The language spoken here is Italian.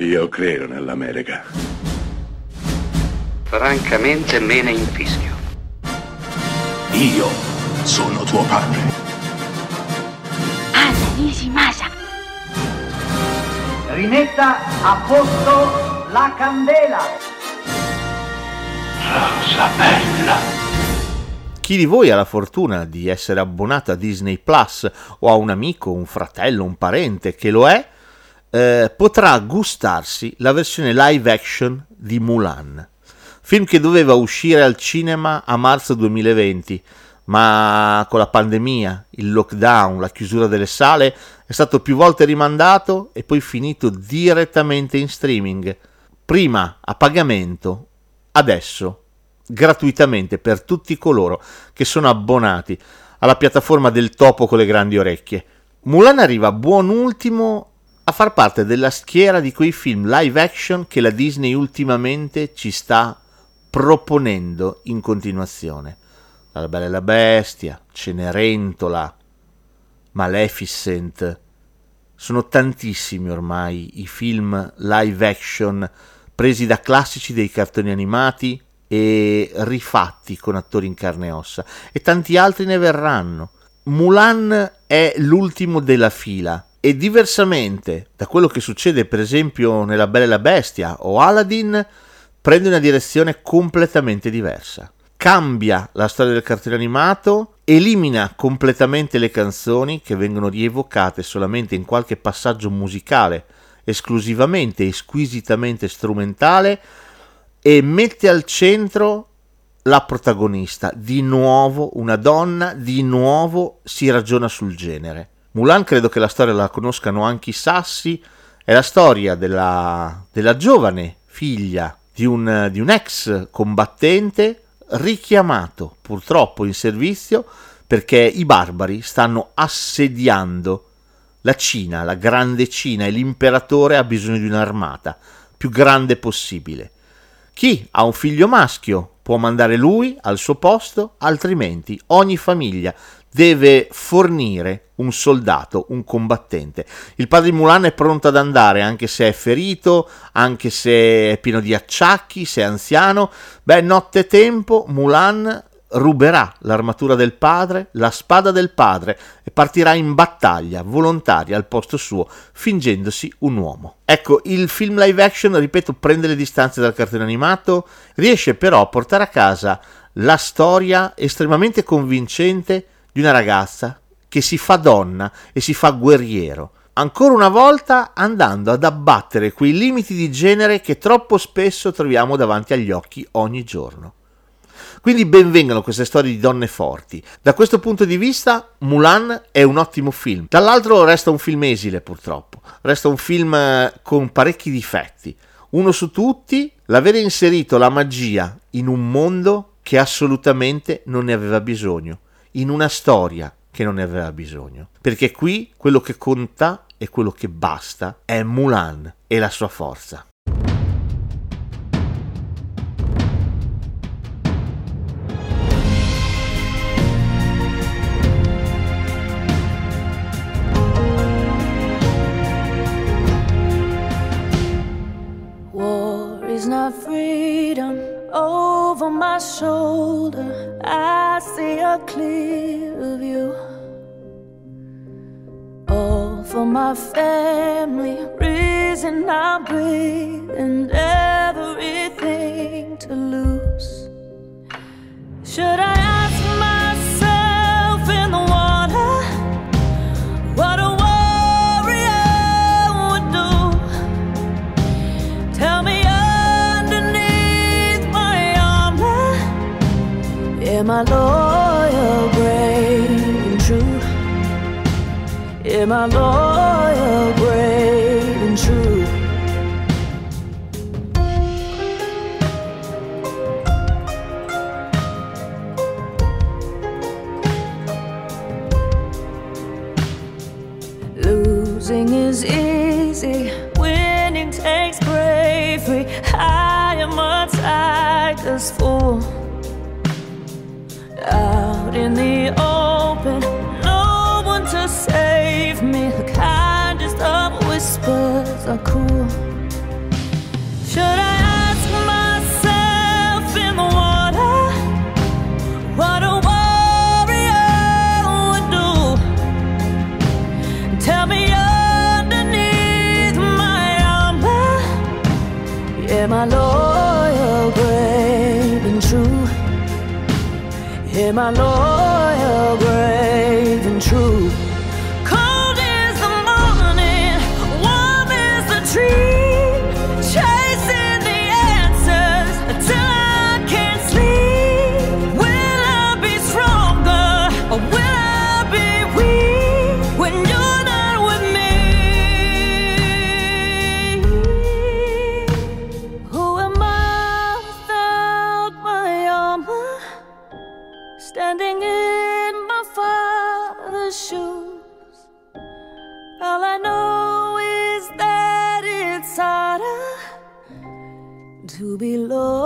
Io credo nell'America. Francamente me ne infischio. Io sono tuo padre. Anna Nishimasa. Rimetta a posto la candela. Rosa bella. Chi di voi ha la fortuna di essere abbonato a Disney Plus o ha un amico, un fratello, un parente che lo è, eh, potrà gustarsi la versione live action di Mulan, film che doveva uscire al cinema a marzo 2020, ma con la pandemia, il lockdown, la chiusura delle sale è stato più volte rimandato e poi finito direttamente in streaming, prima a pagamento, adesso gratuitamente per tutti coloro che sono abbonati alla piattaforma del topo con le grandi orecchie. Mulan arriva buon ultimo a far parte della schiera di quei film live action che la Disney ultimamente ci sta proponendo in continuazione. La Bella e la Bestia, Cenerentola, Maleficent. Sono tantissimi ormai i film live action presi da classici dei cartoni animati e rifatti con attori in carne e ossa e tanti altri ne verranno. Mulan è l'ultimo della fila e diversamente da quello che succede per esempio nella Bella e la Bestia o Aladdin prende una direzione completamente diversa. Cambia la storia del cartone animato, elimina completamente le canzoni che vengono rievocate solamente in qualche passaggio musicale, esclusivamente e squisitamente strumentale e mette al centro la protagonista, di nuovo una donna, di nuovo si ragiona sul genere. Mulan credo che la storia la conoscano anche i sassi, è la storia della, della giovane figlia di un, di un ex combattente richiamato purtroppo in servizio perché i barbari stanno assediando la Cina, la grande Cina e l'imperatore ha bisogno di un'armata più grande possibile. Chi ha un figlio maschio può mandare lui al suo posto, altrimenti ogni famiglia deve fornire un soldato, un combattente. Il padre di Mulan è pronto ad andare, anche se è ferito, anche se è pieno di acciacchi, se è anziano. Beh, notte tempo, Mulan ruberà l'armatura del padre, la spada del padre e partirà in battaglia volontaria al posto suo, fingendosi un uomo. Ecco, il film live action, ripeto, prende le distanze dal cartone animato, riesce però a portare a casa la storia estremamente convincente di una ragazza che si fa donna e si fa guerriero, ancora una volta andando ad abbattere quei limiti di genere che troppo spesso troviamo davanti agli occhi ogni giorno. Quindi benvengano queste storie di donne forti. Da questo punto di vista Mulan è un ottimo film. Dall'altro resta un film esile purtroppo, resta un film eh, con parecchi difetti. Uno su tutti, l'avere inserito la magia in un mondo che assolutamente non ne aveva bisogno, in una storia che non ne aveva bisogno. Perché qui quello che conta e quello che basta è Mulan e la sua forza. not freedom over my shoulder. See a clear view. All for my family, reason I breathe, and everything to lose. Should I ask myself in the water what a warrior would do? Tell me underneath my armor, Am I loyal, Am I loyal, brave, and true? Losing is easy, winning takes bravery. I am a tiger's fool out in the are cool. Should I ask myself in the water what a warrior would do? Tell me underneath my armor, yeah, my loyal, brave, and true. Yeah, my loyal, brave, to be loyal,